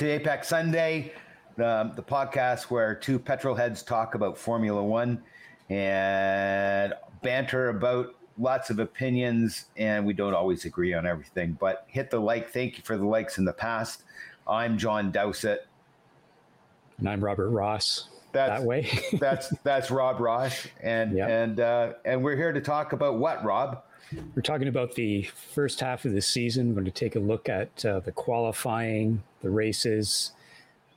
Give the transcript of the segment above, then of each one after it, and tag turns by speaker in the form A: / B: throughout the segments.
A: to Apex Sunday, the, the podcast where two petrol heads talk about Formula One and banter about lots of opinions, and we don't always agree on everything. But hit the like. Thank you for the likes in the past. I'm John Dowsett.
B: And I'm Robert Ross.
A: That's,
B: that way.
A: that's that's Rob Ross, and yep. and uh, and we're here to talk about what, Rob?
B: We're talking about the first half of the season. We're going to take a look at uh, the qualifying, the races,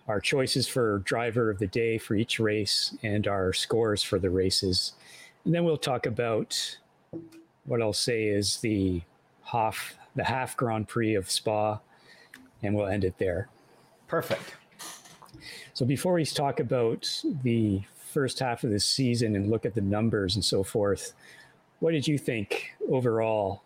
B: our choices for driver of the day for each race, and our scores for the races. And then we'll talk about what I'll say is the half the half Grand Prix of Spa, and we'll end it there.
A: Perfect.
B: So before we talk about the first half of the season and look at the numbers and so forth, what did you think overall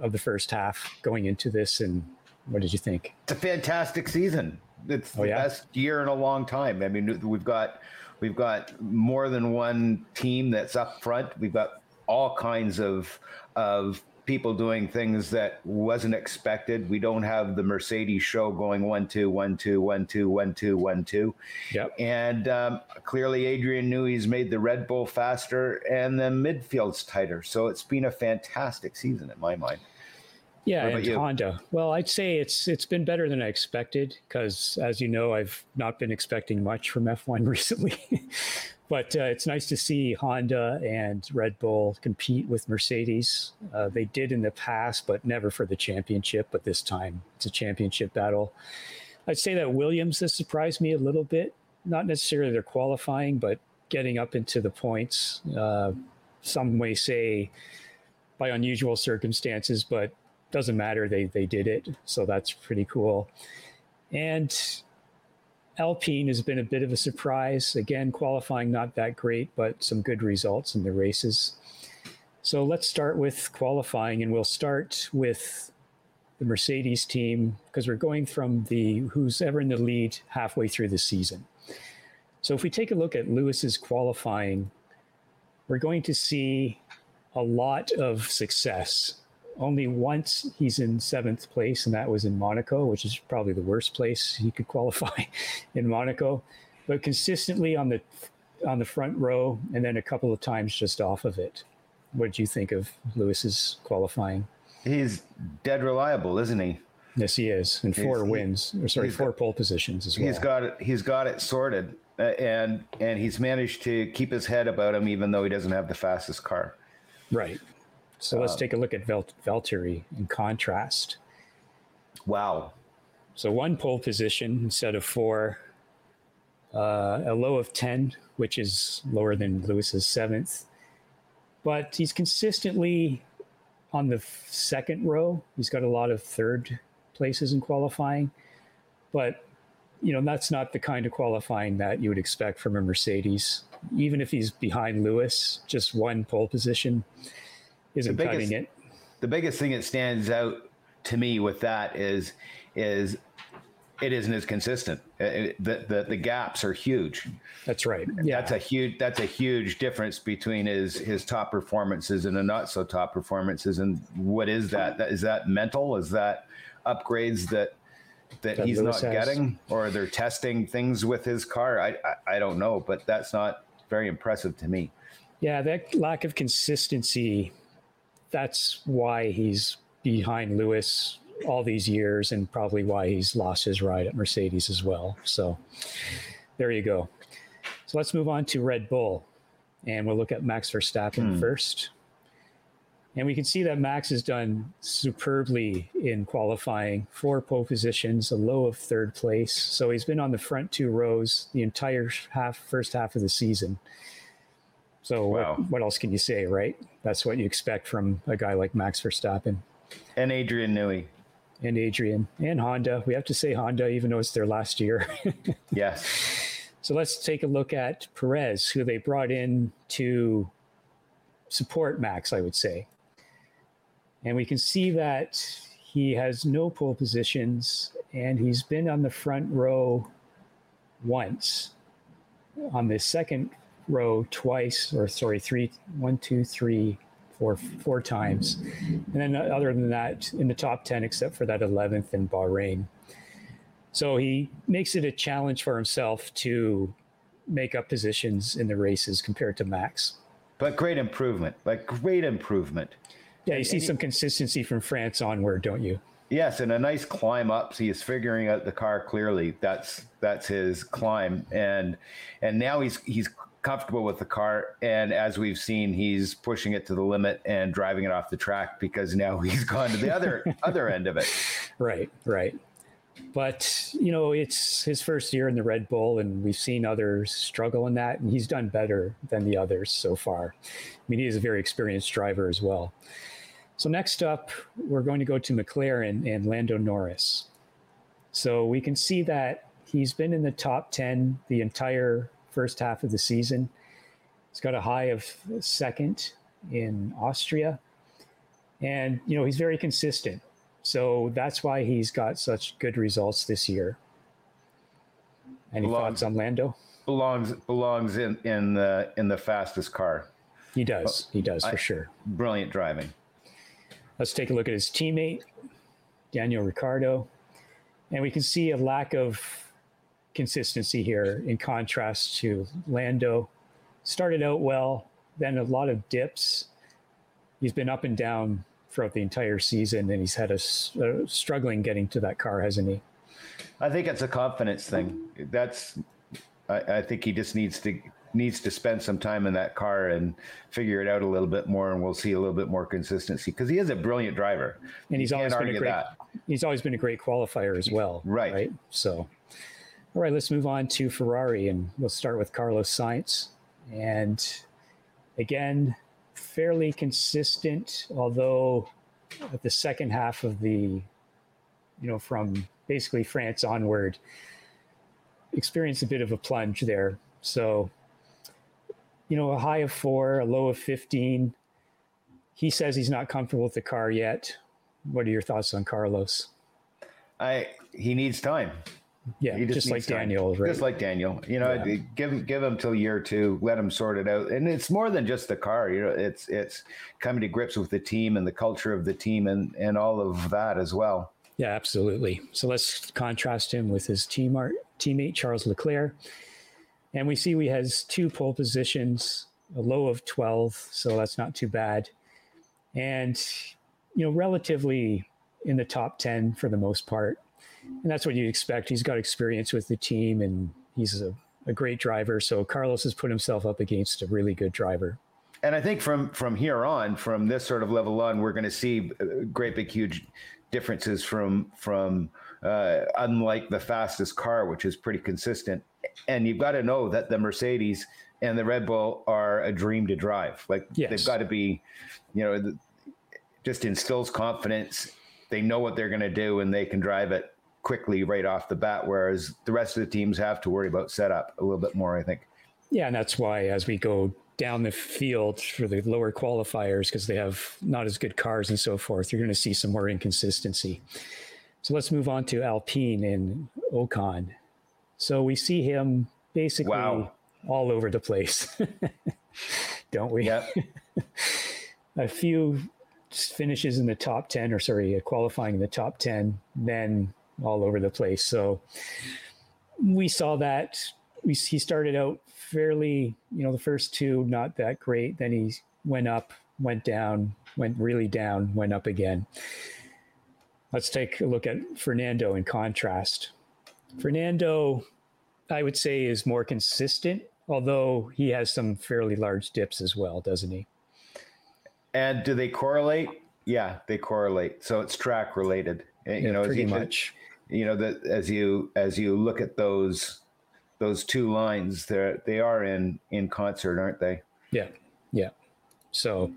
B: of the first half going into this, and what did you think?
A: It's a fantastic season. It's oh, the yeah? best year in a long time. I mean, we've got we've got more than one team that's up front. We've got all kinds of of people doing things that wasn't expected. We don't have the Mercedes show going one two one two one two one two one two.
B: Yep.
A: And um, clearly, Adrian Newey's made the Red Bull faster and the midfield's tighter. So it's been a fantastic season in my mind.
B: Yeah, and you? Honda. Well, I'd say it's it's been better than I expected because, as you know, I've not been expecting much from F1 recently. But uh, it's nice to see Honda and Red Bull compete with Mercedes. Uh, they did in the past, but never for the championship. But this time, it's a championship battle. I'd say that Williams has surprised me a little bit. Not necessarily their qualifying, but getting up into the points. Uh, some may say by unusual circumstances, but doesn't matter. They they did it, so that's pretty cool. And Alpine has been a bit of a surprise. Again, qualifying not that great, but some good results in the races. So let's start with qualifying, and we'll start with the Mercedes team because we're going from the who's ever in the lead halfway through the season. So if we take a look at Lewis's qualifying, we're going to see a lot of success only once he's in seventh place, and that was in Monaco, which is probably the worst place he could qualify in Monaco. But consistently on the on the front row, and then a couple of times just off of it. What do you think of Lewis's qualifying?
A: He's dead reliable, isn't he?
B: Yes, he is, and four he's, wins. Or sorry, four got, pole positions as well.
A: He's got it. He's got it sorted, uh, and and he's managed to keep his head about him, even though he doesn't have the fastest car.
B: Right. So let's um, take a look at Val- Valtteri in contrast.
A: Wow.
B: So one pole position instead of four, uh, a low of 10, which is lower than Lewis's seventh. But he's consistently on the second row. He's got a lot of third places in qualifying. But, you know, that's not the kind of qualifying that you would expect from a Mercedes. Even if he's behind Lewis, just one pole position isn't the biggest, cutting it.
A: The biggest thing that stands out to me with that is is it isn't as consistent. Uh, it, the, the the gaps are huge.
B: That's right.
A: Yeah, that's a huge that's a huge difference between his his top performances and the not so top performances. And what is that? That is that mental? Is that upgrades that that, that he's Lewis not has. getting, or they're testing things with his car? I, I I don't know, but that's not very impressive to me.
B: Yeah, that lack of consistency that's why he's behind Lewis all these years and probably why he's lost his ride at Mercedes as well. So there you go. So let's move on to Red Bull and we'll look at Max Verstappen hmm. first. And we can see that Max has done superbly in qualifying, four pole positions, a low of third place. So he's been on the front two rows the entire half, first half of the season. So wow. what, what, else can you say, right? That's what you expect from a guy like Max Verstappen.
A: And Adrian Newey.
B: And Adrian and Honda. We have to say Honda, even though it's their last year.
A: yes.
B: So let's take a look at Perez, who they brought in to support Max, I would say. And we can see that he has no pole positions and he's been on the front row once on the second row twice, or sorry, three, one, two, three, four, four times. And then other than that, in the top 10, except for that 11th in Bahrain. So he makes it a challenge for himself to make up positions in the races compared to Max.
A: But great improvement, like great improvement.
B: Yeah, you see some consistency from France onward, don't you?
A: Yes, and a nice climb up. So he's figuring out the car clearly. That's that's his climb, and and now he's he's comfortable with the car. And as we've seen, he's pushing it to the limit and driving it off the track because now he's gone to the other other end of it.
B: Right, right. But you know, it's his first year in the Red Bull, and we've seen others struggle in that, and he's done better than the others so far. I mean, he is a very experienced driver as well. So next up, we're going to go to McLaren and Lando Norris. So we can see that he's been in the top 10 the entire first half of the season. He's got a high of second in Austria. And, you know, he's very consistent. So that's why he's got such good results this year. Any belongs, thoughts on Lando?
A: Belongs belongs in in the in the fastest car.
B: He does. Oh, he does for I, sure.
A: Brilliant driving.
B: Let's take a look at his teammate, Daniel Ricciardo. And we can see a lack of consistency here in contrast to Lando. Started out well, then a lot of dips. He's been up and down throughout the entire season, and he's had a, a struggling getting to that car, hasn't he?
A: I think it's a confidence thing. That's I, I, think he just needs to needs to spend some time in that car and figure it out a little bit more, and we'll see a little bit more consistency because he is a brilliant driver,
B: and he's always been a great. That. He's always been a great qualifier as well.
A: Right.
B: Right. So, all right, let's move on to Ferrari, and we'll start with Carlos Sainz, and again, fairly consistent, although at the second half of the, you know, from basically France onward, experienced a bit of a plunge there. So you know, a high of four, a low of 15. He says he's not comfortable with the car yet. What are your thoughts on Carlos?
A: I he needs time.
B: Yeah, just, just like time. Daniel, right?
A: Just like Daniel. You know, yeah. give him give him till year two, let him sort it out. And it's more than just the car. You know, it's it's coming to grips with the team and the culture of the team and and all of that as well.
B: Yeah, absolutely. So let's contrast him with his team art, teammate Charles Leclerc. And we see he has two pole positions, a low of 12, so that's not too bad. And, you know, relatively in the top 10 for the most part. And that's what you'd expect. He's got experience with the team and he's a, a great driver. So Carlos has put himself up against a really good driver.
A: And I think from from here on, from this sort of level on, we're going to see uh, great big huge differences from from uh, unlike the fastest car, which is pretty consistent. And you've got to know that the Mercedes and the Red Bull are a dream to drive. Like yes. they've got to be, you know, just instills confidence. They know what they're going to do and they can drive it quickly right off the bat. Whereas the rest of the teams have to worry about setup a little bit more, I think.
B: Yeah, and that's why as we go down the field for the lower qualifiers, because they have not as good cars and so forth, you're going to see some more inconsistency. So let's move on to Alpine and Ocon. So we see him basically wow. all over the place, don't we?
A: Yep.
B: a few finishes in the top 10, or sorry, qualifying in the top 10, then all over the place. So we saw that. We, he started out fairly, you know, the first two not that great. Then he went up, went down, went really down, went up again. Let's take a look at Fernando in contrast. Fernando, I would say, is more consistent, although he has some fairly large dips as well, doesn't he?
A: And do they correlate? Yeah, they correlate. So it's track related.
B: You yeah, know, pretty much.
A: You know that as you as you look at those those two lines, they they are in in concert, aren't they?
B: Yeah, yeah. So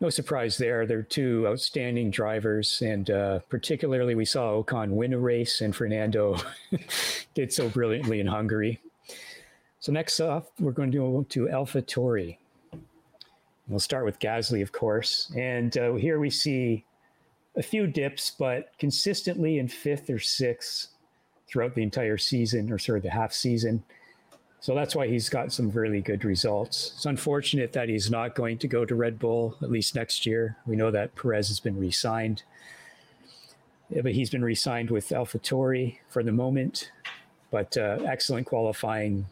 B: no surprise there. They're two outstanding drivers, and uh, particularly we saw Ocon win a race, and Fernando did so brilliantly in Hungary. So next up, we're going to go to AlphaTauri. We'll start with Gasly, of course, and uh, here we see a few dips, but consistently in fifth or sixth throughout the entire season, or sort of the half season. So that's why he's got some really good results. It's unfortunate that he's not going to go to Red Bull at least next year. We know that Perez has been re signed. but he's been re-signed with AlphaTauri for the moment. But uh, excellent qualifying.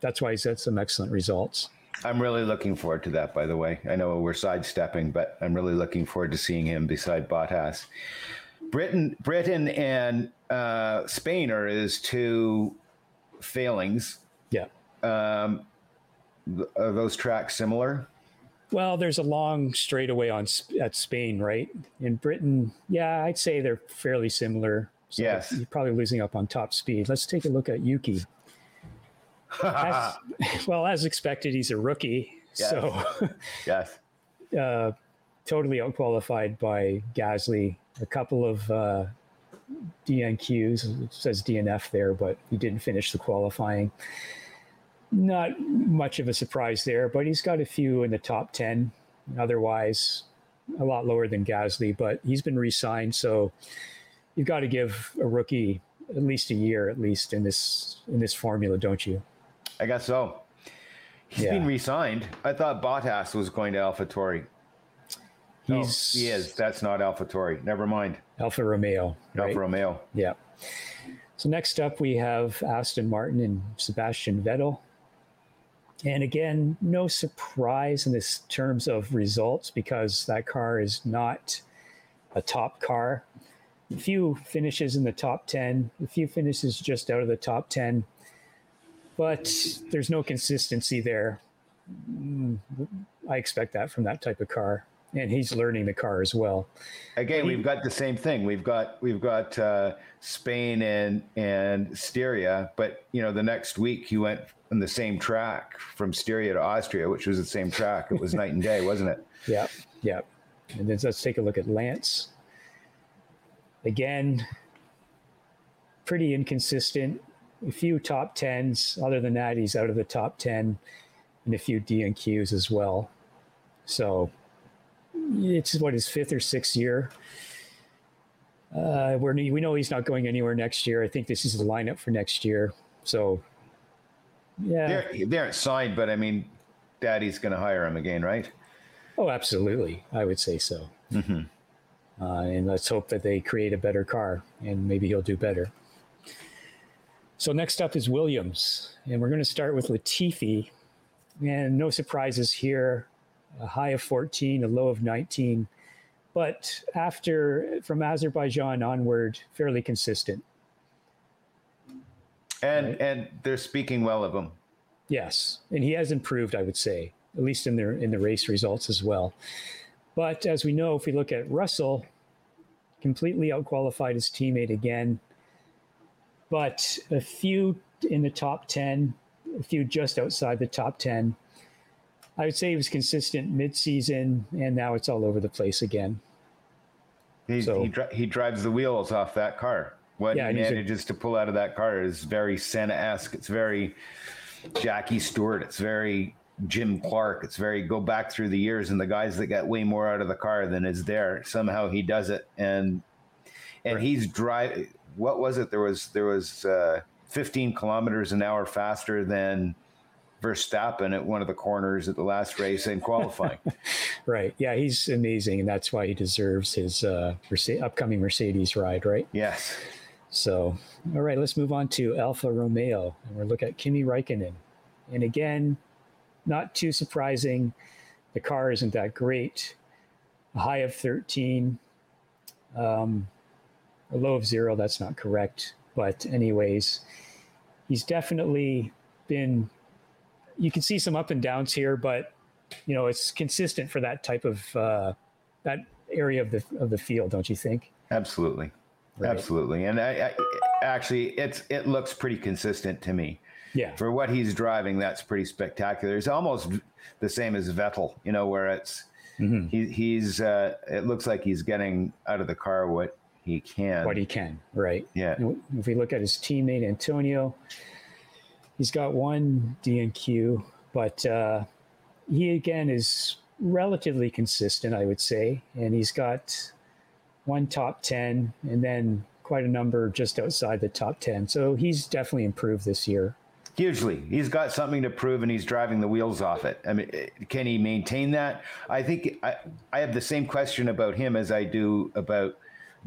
B: That's why he's had some excellent results.
A: I'm really looking forward to that. By the way, I know we're sidestepping, but I'm really looking forward to seeing him beside Bottas. Britain, Britain, and uh, Spain are his two failings.
B: Yeah.
A: Um, are those tracks similar?
B: Well, there's a long straightaway on at Spain, right? In Britain, yeah, I'd say they're fairly similar.
A: So yes,
B: you're probably losing up on top speed. Let's take a look at Yuki. As, well, as expected, he's a rookie, yes. so
A: yes,
B: uh, totally unqualified by Gasly. A couple of uh, DNQs, it says DNF there, but he didn't finish the qualifying not much of a surprise there, but he's got a few in the top 10. Otherwise, a lot lower than Gasly, but he's been re signed. So you've got to give a rookie at least a year, at least in this in this formula, don't you?
A: I guess so. He's yeah. been re-signed. I thought Bottas was going to AlphaTauri. He's, no, he is. That's not AlphaTauri. Never mind.
B: Alfa Romeo.
A: Right? Alfa Romeo.
B: Yeah. So next up, we have Aston Martin and Sebastian Vettel. And again, no surprise in this terms of results because that car is not a top car. A few finishes in the top 10, a few finishes just out of the top 10, but there's no consistency there. I expect that from that type of car and he's learning the car as well.
A: Again, he, we've got the same thing. We've got we've got uh, Spain and and Styria, but you know the next week he went on the same track from Styria to Austria, which was the same track. It was night and day, wasn't it?
B: Yeah, yeah. And then let's take a look at Lance. Again, pretty inconsistent. A few top tens. Other than that, he's out of the top ten, and a few D and Qs as well. So it's what his fifth or sixth year. Uh, we we know he's not going anywhere next year. I think this is the lineup for next year. So, yeah,
A: they're, they aren't signed, but I mean, Daddy's going to hire him again, right?
B: Oh, absolutely. I would say so. Mm-hmm. Uh, and let's hope that they create a better car, and maybe he'll do better. So next up is Williams, and we're going to start with Latifi. And no surprises here a high of 14, a low of 19. But after, from Azerbaijan onward, fairly consistent.
A: And right? and they're speaking well of him.
B: Yes, and he has improved, I would say, at least in the in the race results as well. But as we know, if we look at Russell, completely outqualified his teammate again. But a few in the top ten, a few just outside the top ten, I would say he was consistent mid-season, and now it's all over the place again.
A: He so, he, he drives the wheels off that car. What yeah, he manages a, to pull out of that car is very Senna-esque. It's very Jackie Stewart. It's very Jim Clark. It's very go back through the years and the guys that got way more out of the car than is there. Somehow he does it, and and right. he's drive. What was it? There was there was uh, 15 kilometers an hour faster than Verstappen at one of the corners at the last race in qualifying.
B: right. Yeah, he's amazing, and that's why he deserves his uh, upcoming Mercedes ride. Right.
A: Yes.
B: So, all right, let's move on to Alfa Romeo, and we'll look at Kimi Raikkonen. And again, not too surprising, the car isn't that great. A high of 13, um, a low of zero. That's not correct, but anyways, he's definitely been you can see some up and downs here, but you know it's consistent for that type of uh, that area of the of the field, don't you think?
A: Absolutely, right. absolutely, and I, I, actually, it's it looks pretty consistent to me.
B: Yeah,
A: for what he's driving, that's pretty spectacular. It's almost the same as Vettel, you know, where it's mm-hmm. he, he's uh, it looks like he's getting out of the car what he can,
B: what he can, right?
A: Yeah.
B: if we look at his teammate Antonio, He's got one DNQ, but uh, he again is relatively consistent, I would say. And he's got one top 10 and then quite a number just outside the top 10. So he's definitely improved this year.
A: Hugely. He's got something to prove and he's driving the wheels off it. I mean, can he maintain that? I think I, I have the same question about him as I do about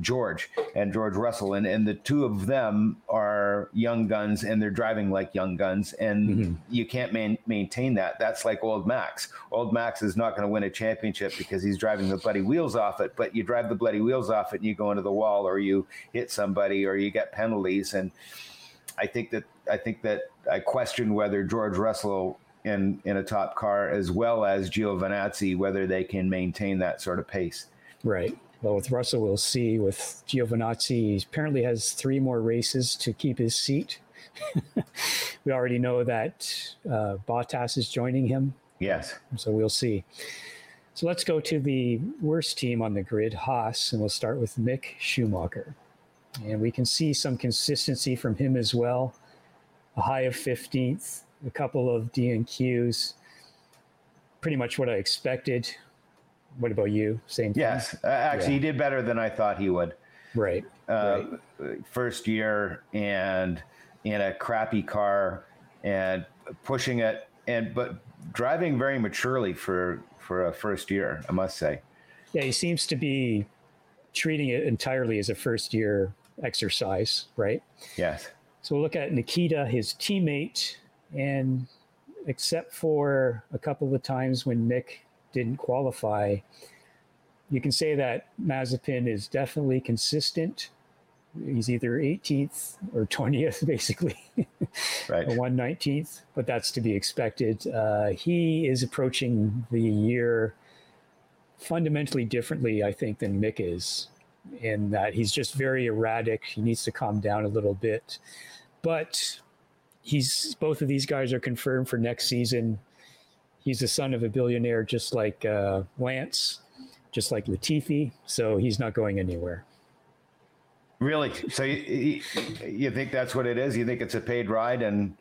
A: George and George Russell, and and the two of them are young guns, and they're driving like young guns, and mm-hmm. you can't man- maintain that. That's like old Max. Old Max is not going to win a championship because he's driving the bloody wheels off it. But you drive the bloody wheels off it, and you go into the wall, or you hit somebody, or you get penalties, and I think that I think that I question whether George Russell in in a top car as well as Giovinazzi whether they can maintain that sort of pace.
B: Right. Well, with Russell, we'll see. With Giovinazzi, he apparently has three more races to keep his seat. we already know that uh, Bottas is joining him.
A: Yes.
B: So we'll see. So let's go to the worst team on the grid, Haas, and we'll start with Mick Schumacher. And we can see some consistency from him as well. A high of 15th, a couple of DNQs. Pretty much what I expected. What about you? Same
A: thing? Yes. Uh, actually, yeah. he did better than I thought he would.
B: Right. Uh,
A: right. First year and in a crappy car and pushing it and but driving very maturely for for a first year, I must say.
B: Yeah, he seems to be treating it entirely as a first year exercise, right?
A: Yes.
B: So we'll look at Nikita, his teammate, and except for a couple of times when Mick didn't qualify, you can say that Mazepin is definitely consistent. He's either 18th or 20th, basically,
A: right.
B: or 119th, but that's to be expected. Uh, he is approaching the year fundamentally differently, I think, than Mick is, in that he's just very erratic. He needs to calm down a little bit. But he's both of these guys are confirmed for next season. He's the son of a billionaire, just like uh, Lance, just like Latifi. So he's not going anywhere.
A: Really? So you, you think that's what it is? You think it's a paid ride? And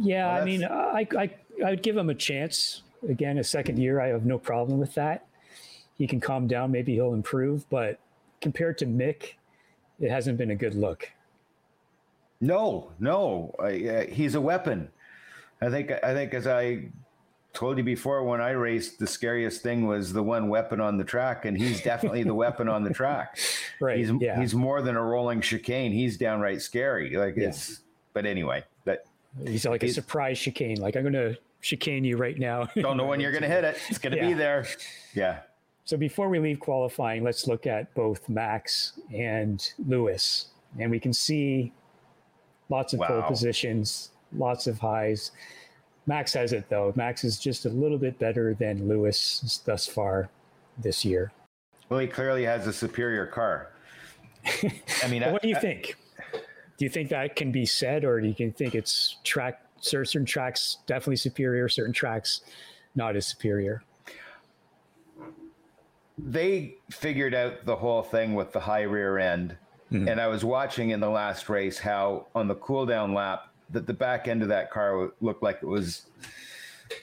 B: yeah, well, I mean, I, I I would give him a chance again. A second year, I have no problem with that. He can calm down. Maybe he'll improve. But compared to Mick, it hasn't been a good look.
A: No, no, uh, he's a weapon. I think I think as I told you before, when I raced, the scariest thing was the one weapon on the track, and he's definitely the weapon on the track.
B: Right.
A: He's
B: yeah.
A: he's more than a rolling chicane. He's downright scary. Like yeah. it's. But anyway, that
B: he's like a surprise chicane. Like I'm going to chicane you right now.
A: Don't know when you're going to hit it. It's going to yeah. be there. Yeah.
B: So before we leave qualifying, let's look at both Max and Lewis, and we can see lots of wow. pole positions, lots of highs. Max has it though. Max is just a little bit better than Lewis thus far this year.
A: Well, he clearly has a superior car.
B: I mean, what I, do you I, think? Do you think that can be said, or do you think it's track certain tracks definitely superior, certain tracks not as superior?
A: They figured out the whole thing with the high rear end Mm-hmm. And I was watching in the last race how on the cool down lap that the back end of that car looked like it was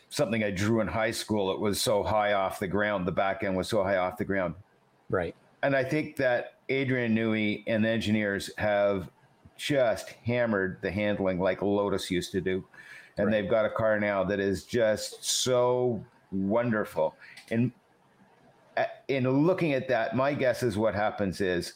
A: something I drew in high school. It was so high off the ground. The back end was so high off the ground.
B: Right.
A: And I think that Adrian Newey and the engineers have just hammered the handling like Lotus used to do. And right. they've got a car now that is just so wonderful. And uh, in looking at that, my guess is what happens is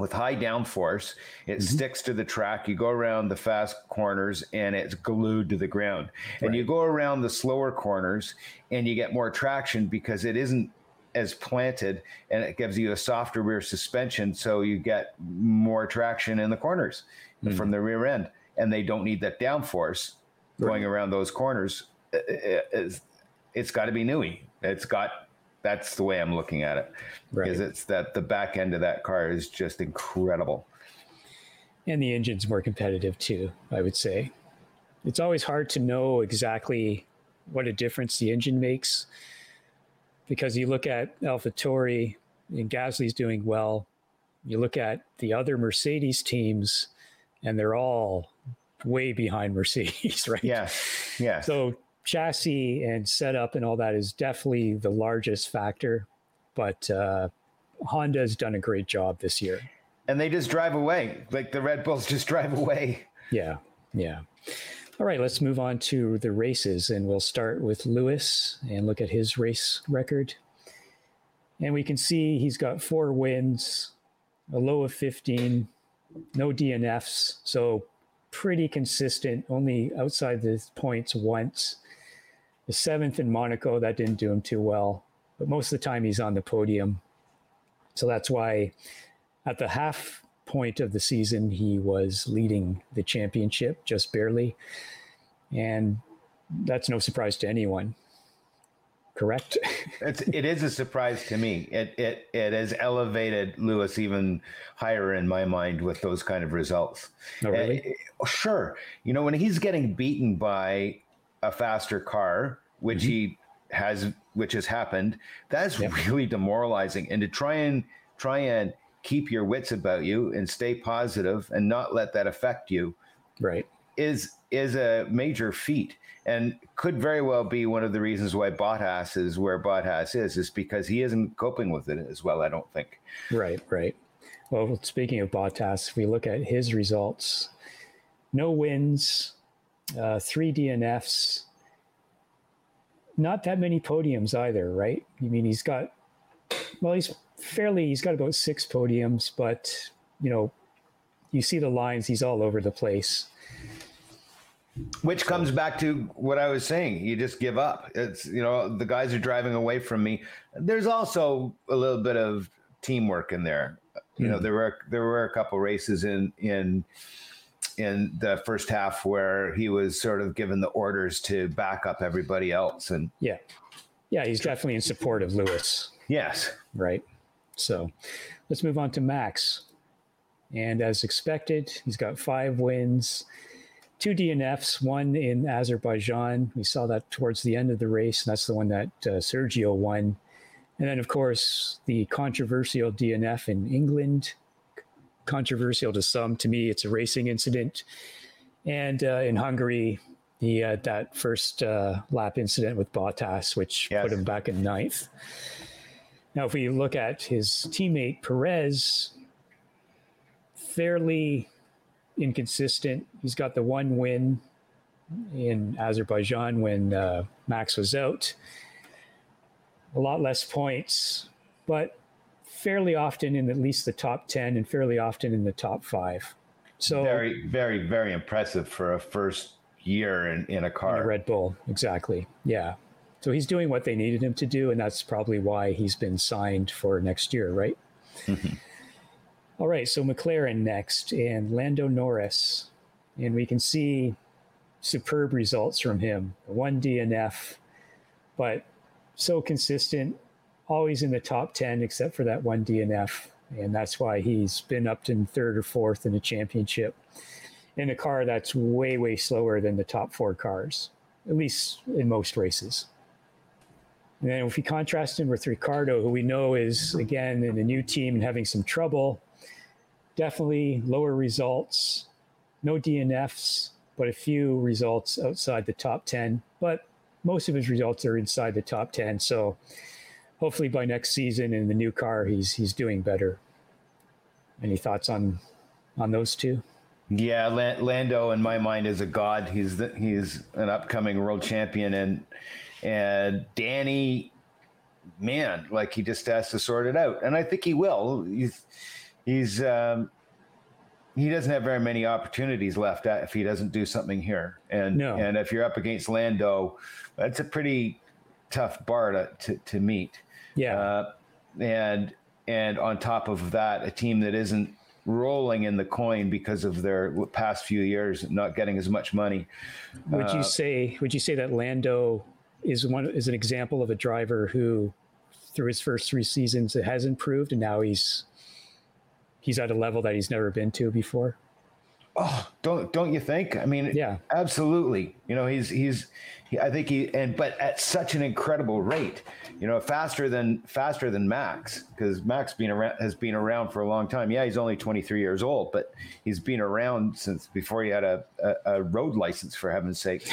A: with high downforce, it mm-hmm. sticks to the track. You go around the fast corners and it's glued to the ground. Right. And you go around the slower corners and you get more traction because it isn't as planted and it gives you a softer rear suspension. So you get more traction in the corners mm-hmm. from the rear end. And they don't need that downforce right. going around those corners. It's, it's got to be Newey. It's got that's the way I'm looking at it. Right. Because it's that the back end of that car is just incredible.
B: And the engine's more competitive too, I would say. It's always hard to know exactly what a difference the engine makes because you look at AlphaTauri and Gasly's doing well. You look at the other Mercedes teams and they're all way behind Mercedes, right?
A: Yeah. Yeah.
B: So chassis and setup and all that is definitely the largest factor, but uh, Honda's done a great job this year.
A: And they just drive away, like the Red Bulls just drive away.
B: Yeah, yeah. All right, let's move on to the races, and we'll start with Lewis and look at his race record. And we can see he's got four wins, a low of 15, no DNFs. So pretty consistent, only outside the points once. The seventh in Monaco, that didn't do him too well. But most of the time he's on the podium. So that's why at the half point of the season, he was leading the championship just barely. And that's no surprise to anyone correct?
A: it's it is a surprise to me. It it it has elevated Lewis even higher in my mind with those kind of results.
B: Oh, really?
A: Uh, sure. You know when he's getting beaten by a faster car, which mm-hmm. he has, which has happened, that's yep. really demoralizing. And to try and try and keep your wits about you and stay positive and not let that affect you,
B: right,
A: is is a major feat and could very well be one of the reasons why Bottas is where Bottas is, is because he isn't coping with it as well. I don't think.
B: Right, right. Well, speaking of Bottas, if we look at his results, no wins, uh, three DNFs, not that many podiums either, right? I mean, he's got, well, he's fairly, he's got about six podiums, but, you know, you see the lines, he's all over the place.
A: Which comes back to what I was saying. You just give up. It's, you know, the guys are driving away from me. There's also a little bit of teamwork in there. You know, hmm. there were there were a couple races in in in the first half where he was sort of given the orders to back up everybody else and
B: yeah yeah he's definitely in support of lewis
A: yes
B: right so let's move on to max and as expected he's got five wins two DNFs, one in Azerbaijan. We saw that towards the end of the race. And that's the one that uh, Sergio won. And then, of course, the controversial DNF in England. Controversial to some. To me, it's a racing incident. And uh, in Hungary, he had that first uh, lap incident with Bottas, which yes. put him back in ninth. Now, if we look at his teammate Perez, fairly inconsistent. He's got the one win in Azerbaijan when uh, Max was out. A lot less points, but fairly often in at least the top 10 and fairly often in the top five. So
A: very, very, very impressive for a first year in, in a car. In
B: a Red Bull, exactly. Yeah. So he's doing what they needed him to do, and that's probably why he's been signed for next year, right? Mm-hmm. All right, so McLaren next and Lando Norris. And we can see superb results from him. One DNF, but so consistent, always in the top 10, except for that one DNF. And that's why he's been up in third or fourth in the championship in a car that's way, way slower than the top four cars, at least in most races. And then if we contrast him with Ricciardo, who we know is, again, in a new team and having some trouble, definitely lower results, no DNFs, but a few results outside the top 10. But most of his results are inside the top 10. So hopefully by next season in the new car, he's he's doing better. Any thoughts on on those two?
A: Yeah, Lando in my mind is a god. He's the, he's an upcoming world champion, and and Danny, man, like he just has to sort it out, and I think he will. He's he's um, he doesn't have very many opportunities left if he doesn't do something here. And no. and if you're up against Lando, that's a pretty tough bar to to, to meet.
B: Yeah. Uh,
A: and and on top of that, a team that isn't rolling in the coin because of their past few years not getting as much money.
B: Would uh, you say would you say that Lando is one is an example of a driver who through his first three seasons it has improved and now he's he's at a level that he's never been to before.
A: Oh, don't don't you think? I mean,
B: yeah,
A: absolutely. You know, he's he's he, I think he and but at such an incredible rate. You know, faster than faster than Max because Max been around has been around for a long time. Yeah, he's only 23 years old, but he's been around since before he had a a, a road license for heaven's sake.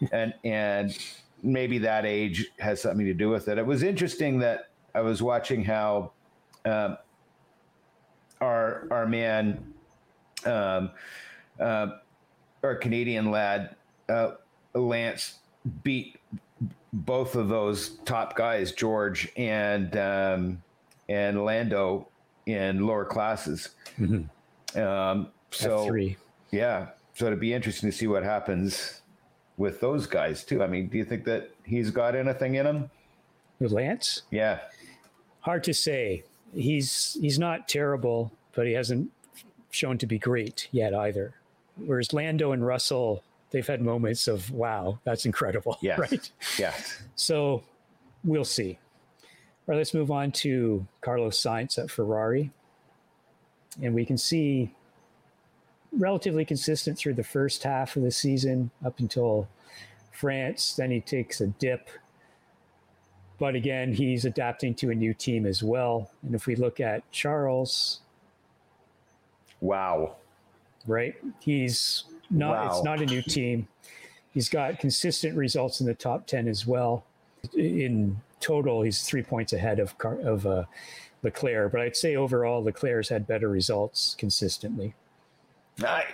A: and and maybe that age has something to do with it. It was interesting that I was watching how um, our our man, um, uh, our Canadian lad, uh, Lance, beat both of those top guys, George and um, and Lando in lower classes. Mm-hmm. Um, so F3. yeah, so it'd be interesting to see what happens with those guys too. I mean, do you think that he's got anything in him?
B: With Lance?
A: Yeah.
B: Hard to say. He's he's not terrible, but he hasn't shown to be great yet either. Whereas Lando and Russell, they've had moments of wow, that's incredible.
A: Yes.
B: Right.
A: Yeah.
B: So we'll see. All right, let's move on to Carlos Sainz at Ferrari. And we can see relatively consistent through the first half of the season up until France. Then he takes a dip. But again, he's adapting to a new team as well. And if we look at Charles.
A: Wow.
B: Right? He's not, wow. it's not a new team. He's got consistent results in the top 10 as well. In total, he's three points ahead of, of uh, Leclerc. But I'd say overall, Leclerc's had better results consistently.
A: I,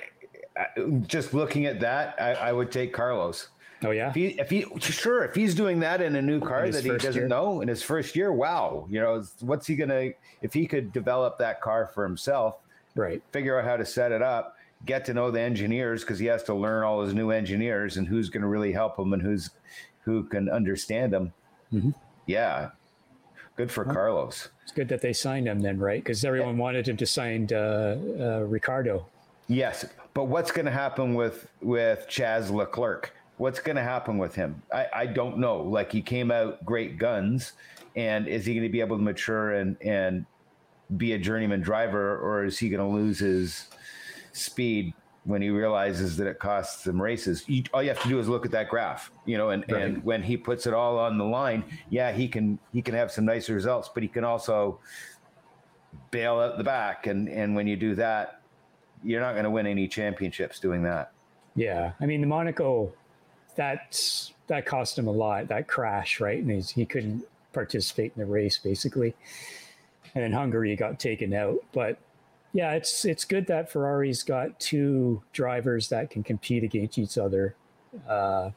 A: I, just looking at that, I, I, would take Carlos.
B: Oh yeah.
A: If he, if he, sure, if he's doing that in a new car that he doesn't year? know in his first year, wow, you know, what's he gonna? If he could develop that car for himself,
B: right?
A: Figure out how to set it up, get to know the engineers because he has to learn all his new engineers and who's going to really help him and who's who can understand him. Mm-hmm. Yeah, good for well, Carlos.
B: It's good that they signed him then, right? Because everyone yeah. wanted him to sign uh, uh, Ricciardo.
A: Yes, but what's going to happen with with Chaz Leclerc? What's going to happen with him? I, I don't know. Like he came out great guns, and is he going to be able to mature and and be a journeyman driver, or is he going to lose his speed when he realizes that it costs him races? You, all you have to do is look at that graph, you know, and right. and when he puts it all on the line, yeah, he can he can have some nice results, but he can also bail out the back, and and when you do that you're not going to win any championships doing that.
B: Yeah, I mean the Monaco, that's that cost him a lot. That crash, right? And he couldn't participate in the race basically. And then Hungary got taken out, but yeah, it's it's good that Ferrari's got two drivers that can compete against each other. Uh,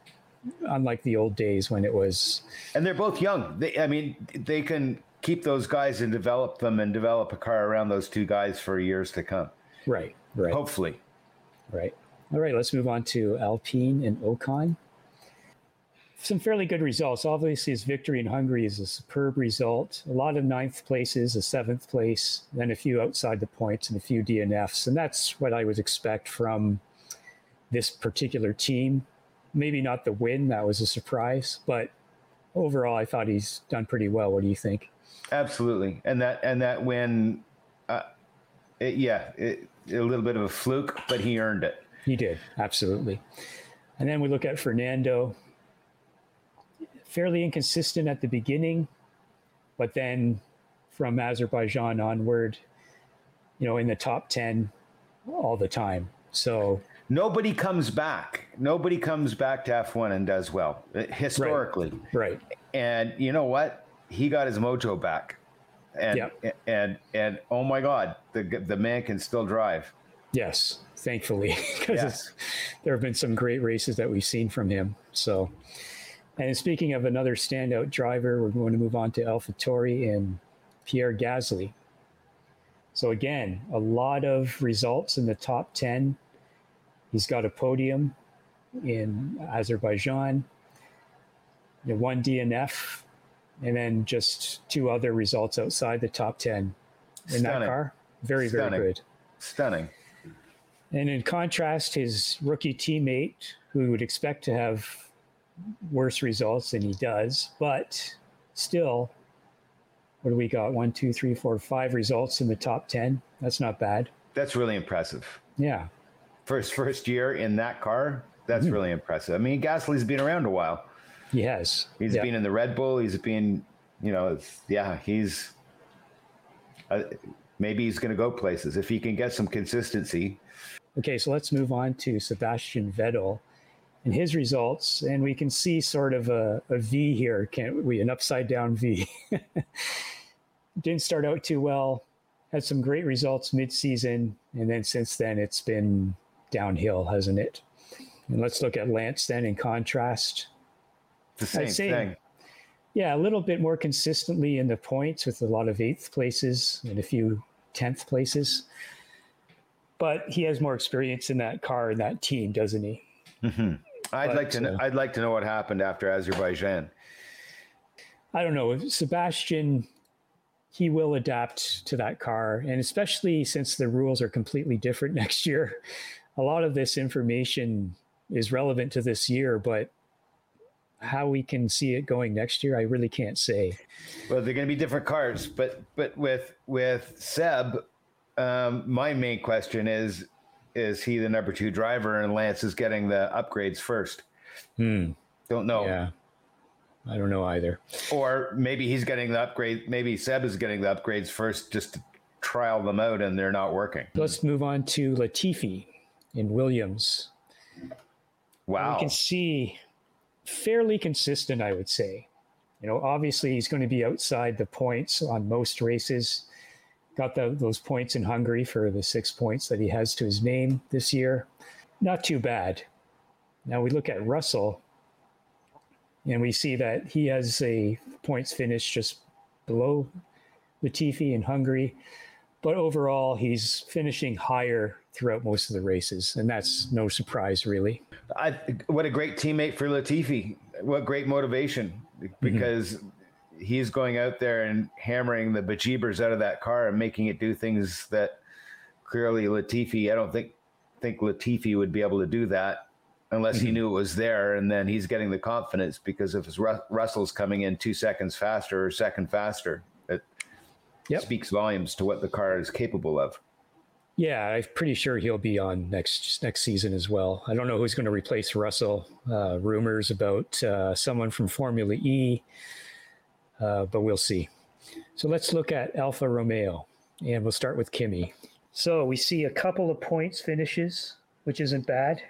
B: unlike the old days when it was
A: and they're both young they, i mean they can keep those guys and develop them and develop a car around those two guys for years to come
B: right Right.
A: Hopefully.
B: Right. All right, let's move on to Alpine and Ocon. Some fairly good results. Obviously, his victory in Hungary is a superb result. A lot of ninth places, a seventh place, then a few outside the points and a few DNFs. And that's what I would expect from this particular team. Maybe not the win, that was a surprise, but overall, I thought he's done pretty well. What do you think?
A: Absolutely. And that, and that win, uh, it, yeah, it, a little bit of a fluke, but he earned it.
B: He did, absolutely. And then we look at Fernando, fairly inconsistent at the beginning, but then from Azerbaijan onward, you know, in the top 10 all the time. So
A: nobody comes back. Nobody comes back to F1 and does well eh, historically.
B: Right. right.
A: And you know what? He got his mojo back and yep. and and oh my God, the the man can still drive.
B: Yes, thankfully, because yes. there have been some great races that we've seen from him. So, and speaking of another standout driver, we're going to move on to AlphaTauri and Pierre Gasly. So again, a lot of results in the top ten. He's got a podium in Azerbaijan. You know, one DNF and then just two other results outside the top 10 in Stunning. that car. Very, Stunning. very good.
A: Stunning.
B: And in contrast, his rookie teammate, who would expect to have worse results than he does, but still, what do we got? One, two, three, four, five results in the top 10. That's not bad.
A: That's really impressive.
B: Yeah.
A: First, first year in that car, that's mm-hmm. really impressive. I mean, Gasly's been around a while.
B: He has.
A: He's been in the Red Bull. He's been, you know, yeah, he's. Uh, maybe he's going to go places if he can get some consistency.
B: Okay, so let's move on to Sebastian Vettel and his results, and we can see sort of a, a V here, can't we? An upside down V. Didn't start out too well. Had some great results mid-season, and then since then it's been downhill, hasn't it? And let's look at Lance then in contrast
A: the same say, thing.
B: Yeah, a little bit more consistently in the points with a lot of eighth places and a few tenth places. But he has more experience in that car and that team, doesn't he?
A: Mm-hmm. I'd but, like to. Know, uh, I'd like to know what happened after Azerbaijan.
B: I don't know. Sebastian, he will adapt to that car, and especially since the rules are completely different next year, a lot of this information is relevant to this year, but how we can see it going next year, I really can't say.
A: Well, they're going to be different cars, but but with with Seb, um, my main question is is he the number two driver and Lance is getting the upgrades first?
B: Hmm.
A: Don't know.
B: Yeah. I don't know either.
A: Or maybe he's getting the upgrade. Maybe Seb is getting the upgrades first just to trial them out and they're not working.
B: Let's move on to Latifi in Williams.
A: Wow.
B: And we can see fairly consistent, I would say. You know, obviously he's going to be outside the points on most races. Got the, those points in Hungary for the six points that he has to his name this year. Not too bad. Now we look at Russell, and we see that he has a points finish just below Latifi in Hungary. But overall, he's finishing higher throughout most of the races, and that's no surprise, really.
A: I, what a great teammate for Latifi. What great motivation mm-hmm. because mm-hmm. He's going out there and hammering the bejeebers out of that car and making it do things that clearly Latifi, I don't think think Latifi would be able to do that unless he mm-hmm. knew it was there. And then he's getting the confidence because if his Russell's coming in two seconds faster or second faster, it yep. speaks volumes to what the car is capable of.
B: Yeah, I'm pretty sure he'll be on next next season as well. I don't know who's going to replace Russell. Uh, rumors about uh, someone from Formula E, uh, but we'll see. So let's look at Alfa Romeo, and we'll start with Kimi. So we see a couple of points finishes, which isn't bad.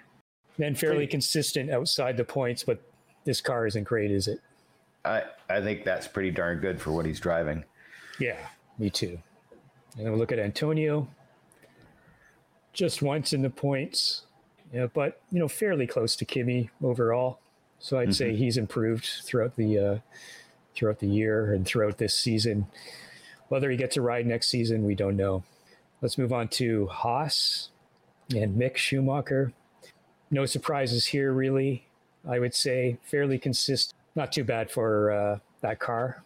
B: Then fairly consistent outside the points, but this car isn't great, is it?
A: I I think that's pretty darn good for what he's driving.
B: Yeah, me too. And then we'll look at Antonio just once in the points, yeah, but you know, fairly close to Kimi overall. So I'd mm-hmm. say he's improved throughout the uh, throughout the year and throughout this season. Whether he gets a ride next season, we don't know. Let's move on to Haas and Mick Schumacher. No surprises here, really. I would say fairly consistent. Not too bad for uh, that car.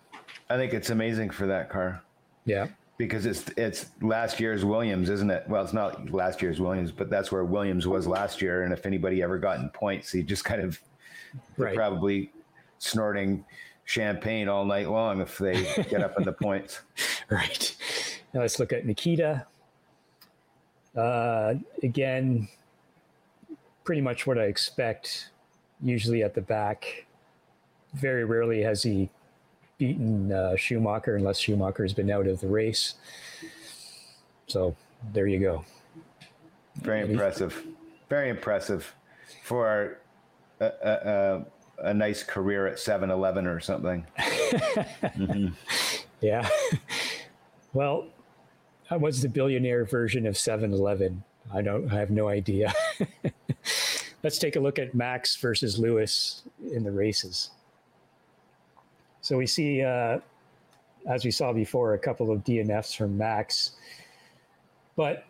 A: I think it's amazing for that car.
B: Yeah
A: because it's it's last year's Williams, isn't it? Well, it's not last year's Williams, but that's where Williams was last year. And if anybody ever got in points, he just kind of right. probably snorting champagne all night long if they get up in the points.
B: Right. Now let's look at Nikita. Uh, again, pretty much what I expect. Usually at the back. Very rarely has he beaten uh, Schumacher unless Schumacher has been out of the race. So there you go.
A: Very impressive. Very impressive for a, a, nice career at 7 Eleven or something.
B: mm-hmm. Yeah. Well, I was the billionaire version of 7 Eleven. I don't, I have no idea. Let's take a look at Max versus Lewis in the races. So we see, uh, as we saw before, a couple of DNFs from Max, but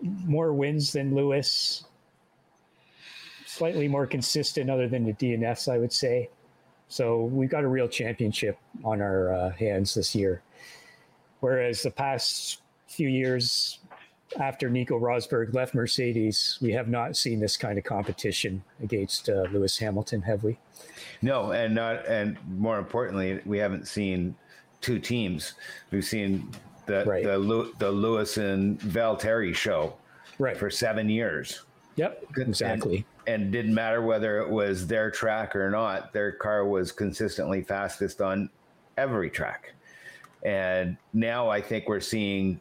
B: more wins than Lewis. Slightly more consistent, other than the DNFs, I would say. So we've got a real championship on our uh, hands this year. Whereas the past few years, after Nico Rosberg left Mercedes, we have not seen this kind of competition against uh, Lewis Hamilton, have we?
A: No, and not, and more importantly, we haven't seen two teams. We've seen the right. the the Lewis and Valtteri show,
B: right,
A: for seven years.
B: Yep, exactly.
A: And, and didn't matter whether it was their track or not. Their car was consistently fastest on every track. And now I think we're seeing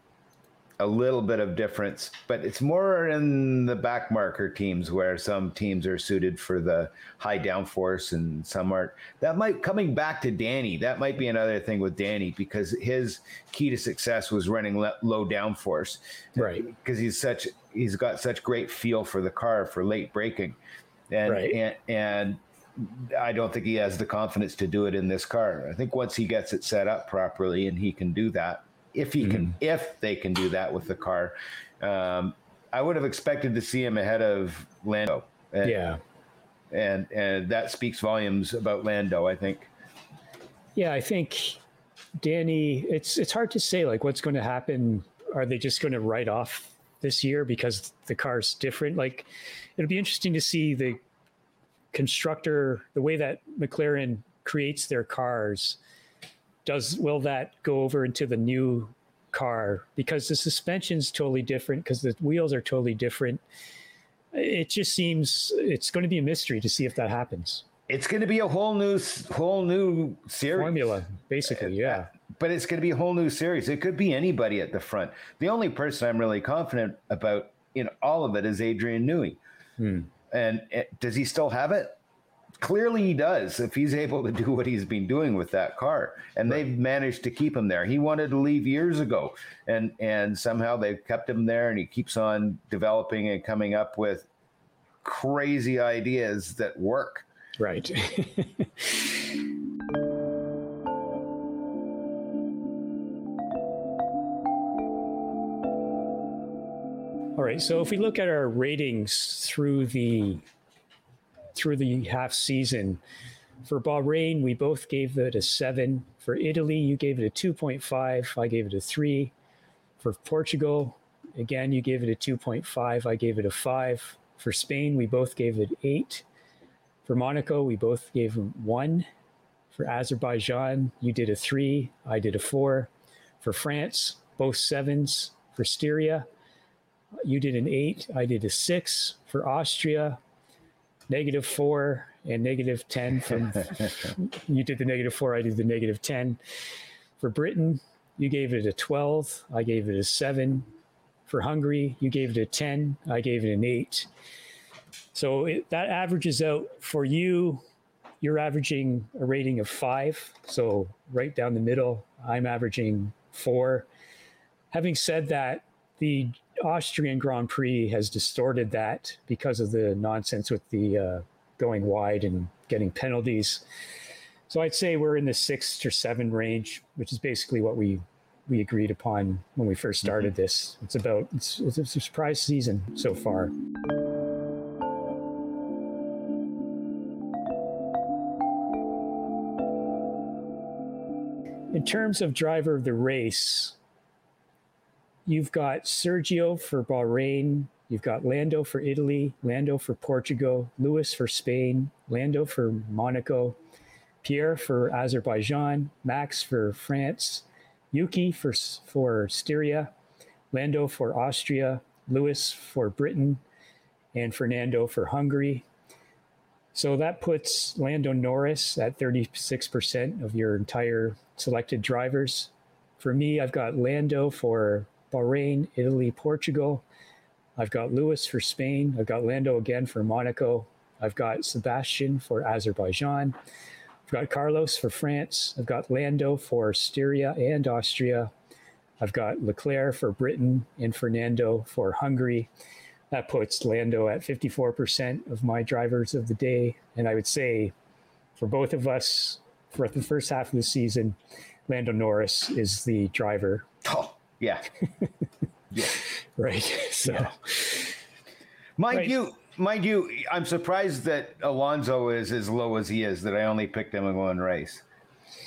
A: a little bit of difference, but it's more in the back marker teams where some teams are suited for the high downforce and some aren't. That might coming back to Danny. That might be another thing with Danny because his key to success was running low downforce,
B: right?
A: Because he's such he's got such great feel for the car for late braking, and
B: right.
A: and, and I don't think he has the confidence to do it in this car. I think once he gets it set up properly and he can do that, if he mm-hmm. can, if they can do that with the car, um, I would have expected to see him ahead of Lando.
B: And, yeah,
A: and and that speaks volumes about Lando. I think.
B: Yeah, I think Danny. It's it's hard to say like what's going to happen. Are they just going to write off this year because the car's different? Like, it'll be interesting to see the constructor, the way that McLaren creates their cars. Does will that go over into the new car because the suspension's totally different because the wheels are totally different. It just seems it's going to be a mystery to see if that happens.
A: It's going to be a whole new whole new series
B: formula, basically. Yeah,
A: but it's going to be a whole new series. It could be anybody at the front. The only person I'm really confident about in all of it is Adrian Newey. Hmm. And it, eh, does he still have it? clearly he does if he's able to do what he's been doing with that car and right. they've managed to keep him there he wanted to leave years ago and and somehow they've kept him there and he keeps on developing and coming up with crazy ideas that work
B: right right. So if we look at our ratings through the through the half season. For Bahrain, we both gave it a seven. For Italy, you gave it a 2.5. I gave it a three. For Portugal, again, you gave it a 2.5. I gave it a five. For Spain, we both gave it eight. For Monaco, we both gave them one. For Azerbaijan, you did a three. I did a four. For France, both sevens. For Styria, you did an eight. I did a six. For Austria, negative four and negative 10 from you did the negative four i did the negative 10 for britain you gave it a 12 i gave it a 7 for hungary you gave it a 10 i gave it an 8 so it, that averages out for you you're averaging a rating of 5 so right down the middle i'm averaging 4 having said that the Austrian Grand Prix has distorted that because of the nonsense with the uh, going wide and getting penalties. So I'd say we're in the six or seven range, which is basically what we we agreed upon when we first started mm-hmm. this. It's about it's, it's a surprise season so far. In terms of driver of the race, You've got Sergio for Bahrain. You've got Lando for Italy, Lando for Portugal, Lewis for Spain, Lando for Monaco, Pierre for Azerbaijan, Max for France, Yuki for, for Styria, Lando for Austria, Lewis for Britain, and Fernando for Hungary. So that puts Lando Norris at 36% of your entire selected drivers. For me, I've got Lando for Bahrain, Italy, Portugal. I've got Lewis for Spain. I've got Lando again for Monaco. I've got Sebastian for Azerbaijan. I've got Carlos for France. I've got Lando for Styria and Austria. I've got Leclerc for Britain and Fernando for Hungary. That puts Lando at 54% of my drivers of the day. And I would say for both of us, for the first half of the season, Lando Norris is the driver.
A: Oh. Yeah.
B: yeah. Right. So, yeah.
A: mind right. you, mind you, I'm surprised that Alonso is as low as he is. That I only picked him in one race,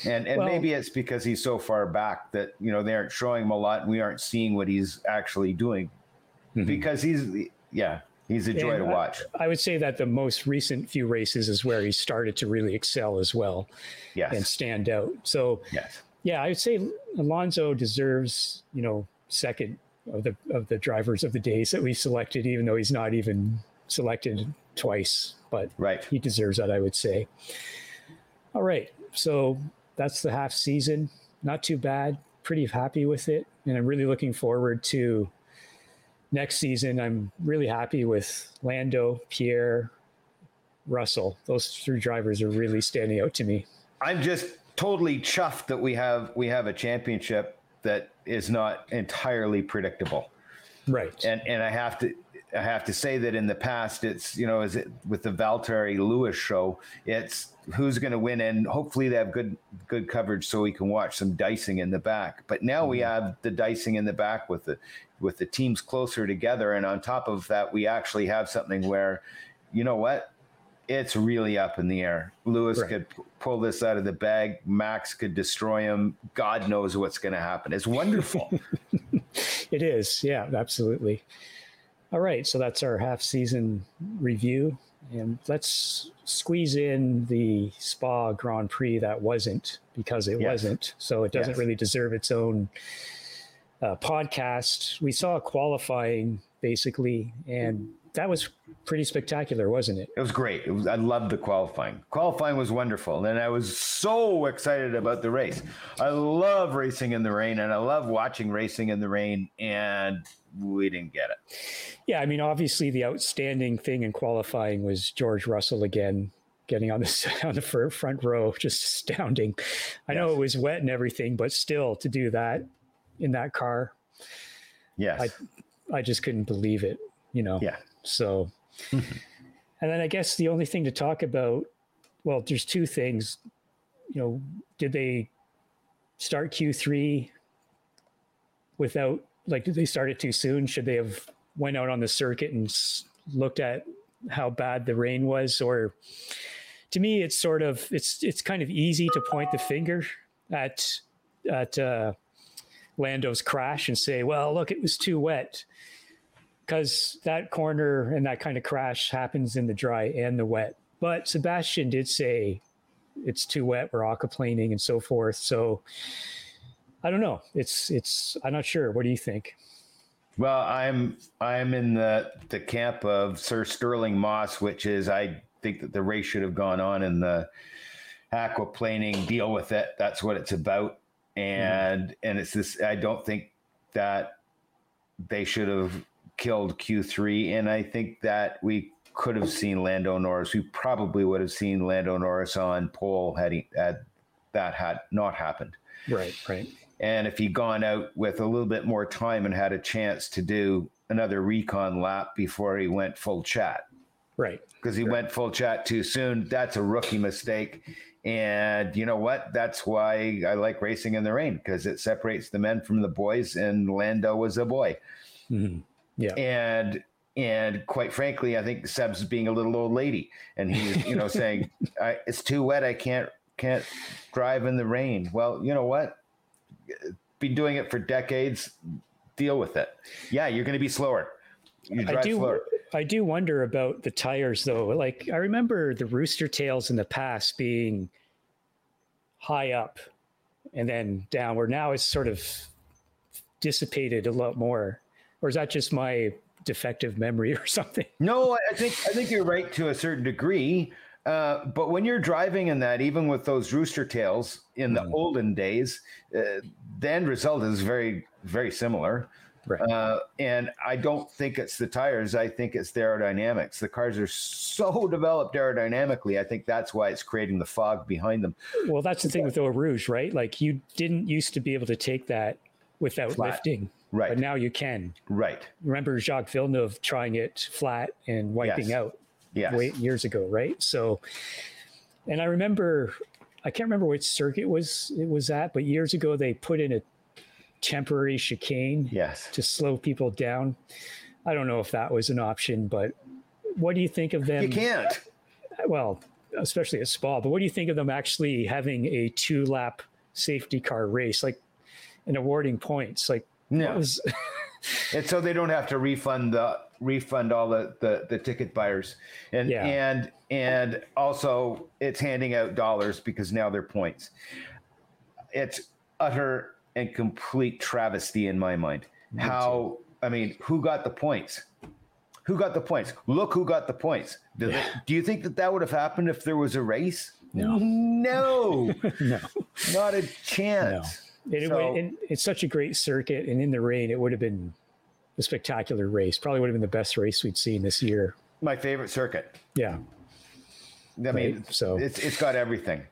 A: and and well, maybe it's because he's so far back that you know they aren't showing him a lot, and we aren't seeing what he's actually doing, mm-hmm. because he's yeah. He's a joy and to watch.
B: I, I, would say that the most recent few races is where he started to really excel as well,
A: yes.
B: and stand out. So,
A: yes
B: yeah, I would say Alonso deserves, you know, second of the of the drivers of the days that we selected, even though he's not even selected twice. But
A: right.
B: he deserves that, I would say. All right, so that's the half season. Not too bad. Pretty happy with it, and I'm really looking forward to next season. I'm really happy with Lando, Pierre, Russell. Those three drivers are really standing out to me.
A: I'm just totally chuffed that we have we have a championship that is not entirely predictable.
B: Right.
A: And and I have to I have to say that in the past, it's you know, is it with the Valtteri Lewis show? It's who's going to win, and hopefully they have good good coverage so we can watch some dicing in the back. But now mm-hmm. we have the dicing in the back with the with the teams closer together, and on top of that, we actually have something where, you know what, it's really up in the air. Lewis right. could pull this out of the bag. Max could destroy him. God knows what's going to happen. It's wonderful.
B: it is. Yeah, absolutely. All right. So that's our half season review. And let's squeeze in the Spa Grand Prix that wasn't because it yes. wasn't. So it doesn't yes. really deserve its own uh, podcast. We saw qualifying basically, and that was pretty spectacular, wasn't it?
A: It was great. It was, I loved the qualifying. Qualifying was wonderful, and I was so excited about the race. I love racing in the rain, and I love watching racing in the rain. And we didn't get it.
B: Yeah, I mean, obviously, the outstanding thing in qualifying was George Russell again getting on the on the front row, just astounding. I yes. know it was wet and everything, but still to do that in that car,
A: yes,
B: I I just couldn't believe it. You know,
A: yeah.
B: So, and then I guess the only thing to talk about, well, there's two things. You know, did they start Q3 without like did they start it too soon? Should they have went out on the circuit and looked at how bad the rain was or to me it's sort of it's it's kind of easy to point the finger at at uh, Lando's crash and say, well, look, it was too wet because that corner and that kind of crash happens in the dry and the wet. But Sebastian did say it's too wet, we're aquaplaning and so forth. So I don't know. It's it's I'm not sure. What do you think?
A: Well, I'm I'm in the the camp of Sir Stirling Moss, which is I think that the race should have gone on in the aquaplaning. Deal with it. That's what it's about. And mm. and it's this. I don't think that they should have killed Q3. And I think that we could have seen Lando Norris. We probably would have seen Lando Norris on pole had, he, had that had not happened.
B: Right, right.
A: And if he'd gone out with a little bit more time and had a chance to do another recon lap before he went full chat.
B: Right.
A: Because he
B: right.
A: went full chat too soon. That's a rookie mistake. And you know what? That's why I like racing in the rain because it separates the men from the boys, and Lando was a boy.
B: Mm-hmm. Yeah.
A: And and quite frankly, I think Seb's being a little old lady, and he's you know saying it's too wet. I can't can't drive in the rain. Well, you know what? Been doing it for decades. Deal with it. Yeah, you're going to be slower.
B: I do. Slower. I do wonder about the tires though. Like I remember the rooster tails in the past being high up and then downward. Now it's sort of dissipated a lot more or is that just my defective memory or something?
A: No, I think I think you're right to a certain degree. Uh, but when you're driving in that, even with those rooster tails in the mm. olden days, uh, the end result is very, very similar. Right. Uh, and I don't think it's the tires. I think it's the aerodynamics. The cars are so developed aerodynamically. I think that's why it's creating the fog behind them.
B: Well, that's the thing with Eau Rouge, right? Like you didn't used to be able to take that without Flat. lifting.
A: Right.
B: But now you can.
A: Right.
B: Remember Jacques Villeneuve trying it flat and wiping yes. out
A: yes.
B: Years ago, right? So, and I remember, I can't remember which circuit was it was at, but years ago they put in a temporary chicane
A: yes.
B: to slow people down. I don't know if that was an option, but what do you think of them?
A: You can't.
B: Well, especially at Spa, but what do you think of them actually having a two lap safety car race, like and awarding points? Like,
A: no. Was... and so they don't have to refund the refund all the, the, the ticket buyers. And yeah. and and also it's handing out dollars because now they're points. It's utter and complete travesty in my mind. Me how too. i mean who got the points? Who got the points? Look who got the points. Yeah. they, do you think that that would have happened if there was a race?
B: No.
A: No.
B: No.
A: Not a chance.
B: No. It, so, it, it's such a great circuit and in the rain it would have been a spectacular race. Probably would have been the best race we'd seen this year.
A: My favorite circuit.
B: Yeah.
A: I right. mean, so it's it's got everything.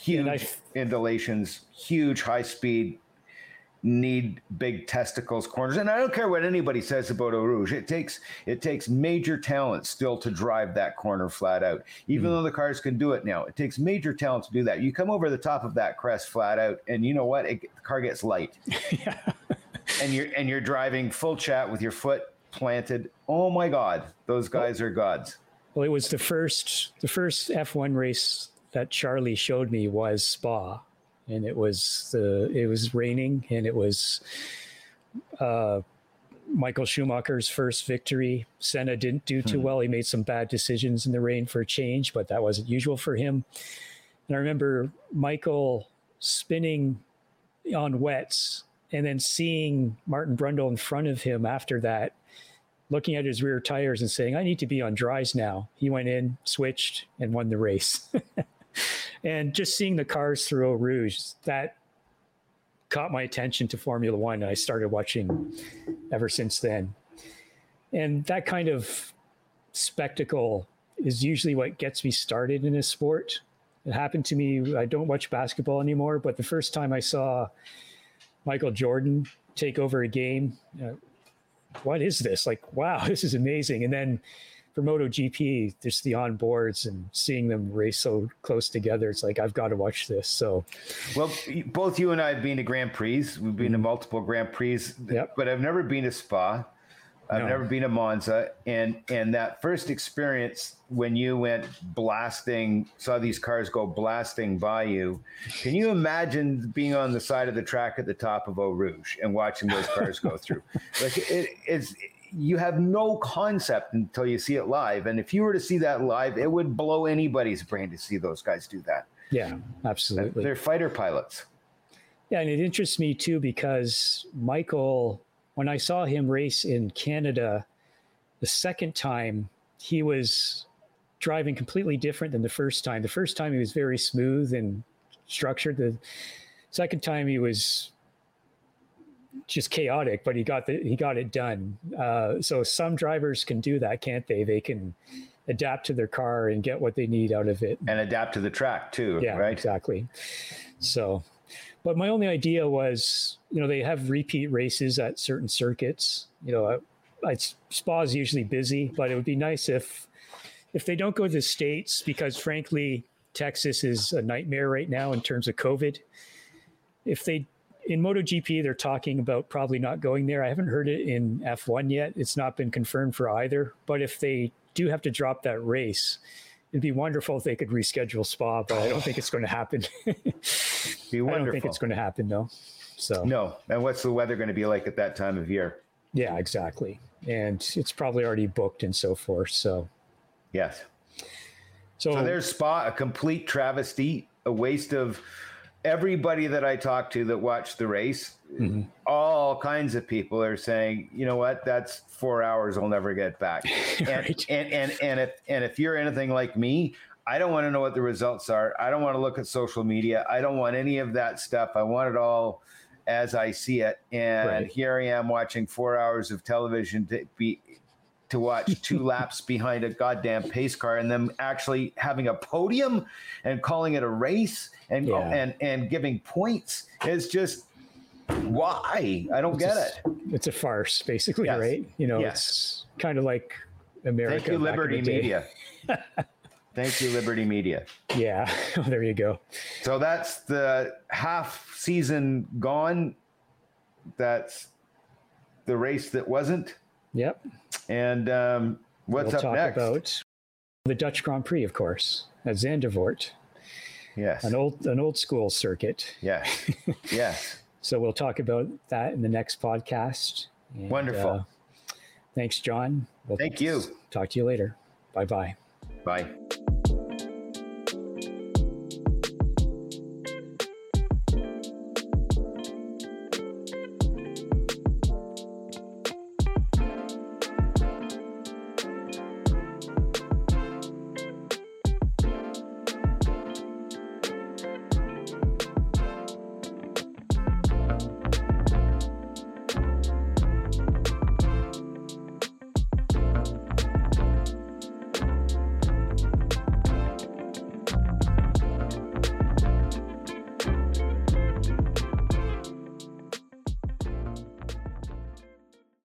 A: Huge undulations, huge high speed, need big testicles corners. And I don't care what anybody says about Rouge. It takes it takes major talent still to drive that corner flat out. Even mm though the cars can do it now, it takes major talent to do that. You come over the top of that crest flat out, and you know what? It, the car gets light. yeah. and you're and you're driving full chat with your foot planted. Oh my God, those guys are gods.
B: Well, it was the first the first F1 race that Charlie showed me was Spa and it was the it was raining, and it was uh, Michael Schumacher's first victory. Senna didn't do too hmm. well. He made some bad decisions in the rain for a change, but that wasn't usual for him. And I remember Michael spinning on wets and then seeing Martin Brundle in front of him after that, looking at his rear tires and saying, I need to be on dries now. He went in, switched, and won the race. and just seeing the cars through Eau Rouge, that caught my attention to Formula One. And I started watching ever since then. And that kind of spectacle is usually what gets me started in a sport. It happened to me. I don't watch basketball anymore, but the first time I saw Michael Jordan take over a game, uh, what is this? Like, wow, this is amazing. And then for MotoGP, just the onboards and seeing them race so close together, it's like I've got to watch this. So,
A: well, both you and I have been to Grand Prix. We've been to mm-hmm. multiple Grand Prix, yep. but I've never been to Spa. I've no. never been to Monza, and and that first experience when you went blasting, saw these cars go blasting by you. Can you imagine being on the side of the track at the top of Eau Rouge and watching those cars go through? Like it, it's you have no concept until you see it live. And if you were to see that live, it would blow anybody's brain to see those guys do that.
B: Yeah, absolutely.
A: They're fighter pilots.
B: Yeah, and it interests me too because Michael, when I saw him race in Canada the second time, he was driving completely different than the first time. The first time he was very smooth and structured. The second time he was just chaotic, but he got the he got it done. Uh, so some drivers can do that, can't they? They can adapt to their car and get what they need out of it,
A: and adapt to the track too.
B: Yeah,
A: right.
B: Exactly. So, but my only idea was, you know, they have repeat races at certain circuits. You know, I, Spa is usually busy, but it would be nice if if they don't go to the states because, frankly, Texas is a nightmare right now in terms of COVID. If they in MotoGP, they're talking about probably not going there. I haven't heard it in F1 yet. It's not been confirmed for either. But if they do have to drop that race, it'd be wonderful if they could reschedule Spa. But I don't think it's going to happen.
A: be wonderful. I don't
B: think it's going to happen though. So
A: no. And what's the weather going to be like at that time of year?
B: Yeah, exactly. And it's probably already booked and so forth. So
A: yes. So, so there's Spa, a complete travesty, a waste of everybody that I talked to that watched the race, mm-hmm. all kinds of people are saying, you know what, that's four hours I'll never get back. And, right. and, and, and if, and if you're anything like me, I don't want to know what the results are. I don't want to look at social media. I don't want any of that stuff. I want it all as I see it. And right. here I am watching four hours of television to be to watch two laps behind a goddamn pace car and them actually having a podium and calling it a race and yeah. and and giving points is just why I don't
B: it's
A: get
B: a,
A: it.
B: It's a farce, basically, yes. right? You know, yes. it's kind of like America.
A: Thank you, Liberty Media. Thank you, Liberty Media.
B: Yeah, there you go.
A: So that's the half season gone. That's the race that wasn't.
B: Yep.
A: And um, what's we'll up talk next? About
B: the Dutch Grand Prix, of course, at Zandvoort.
A: Yes.
B: An old an old school circuit.
A: Yes. yes.
B: so we'll talk about that in the next podcast.
A: And, Wonderful. Uh,
B: thanks, John.
A: We'll Thank you.
B: Talk to you later. Bye-bye.
A: Bye.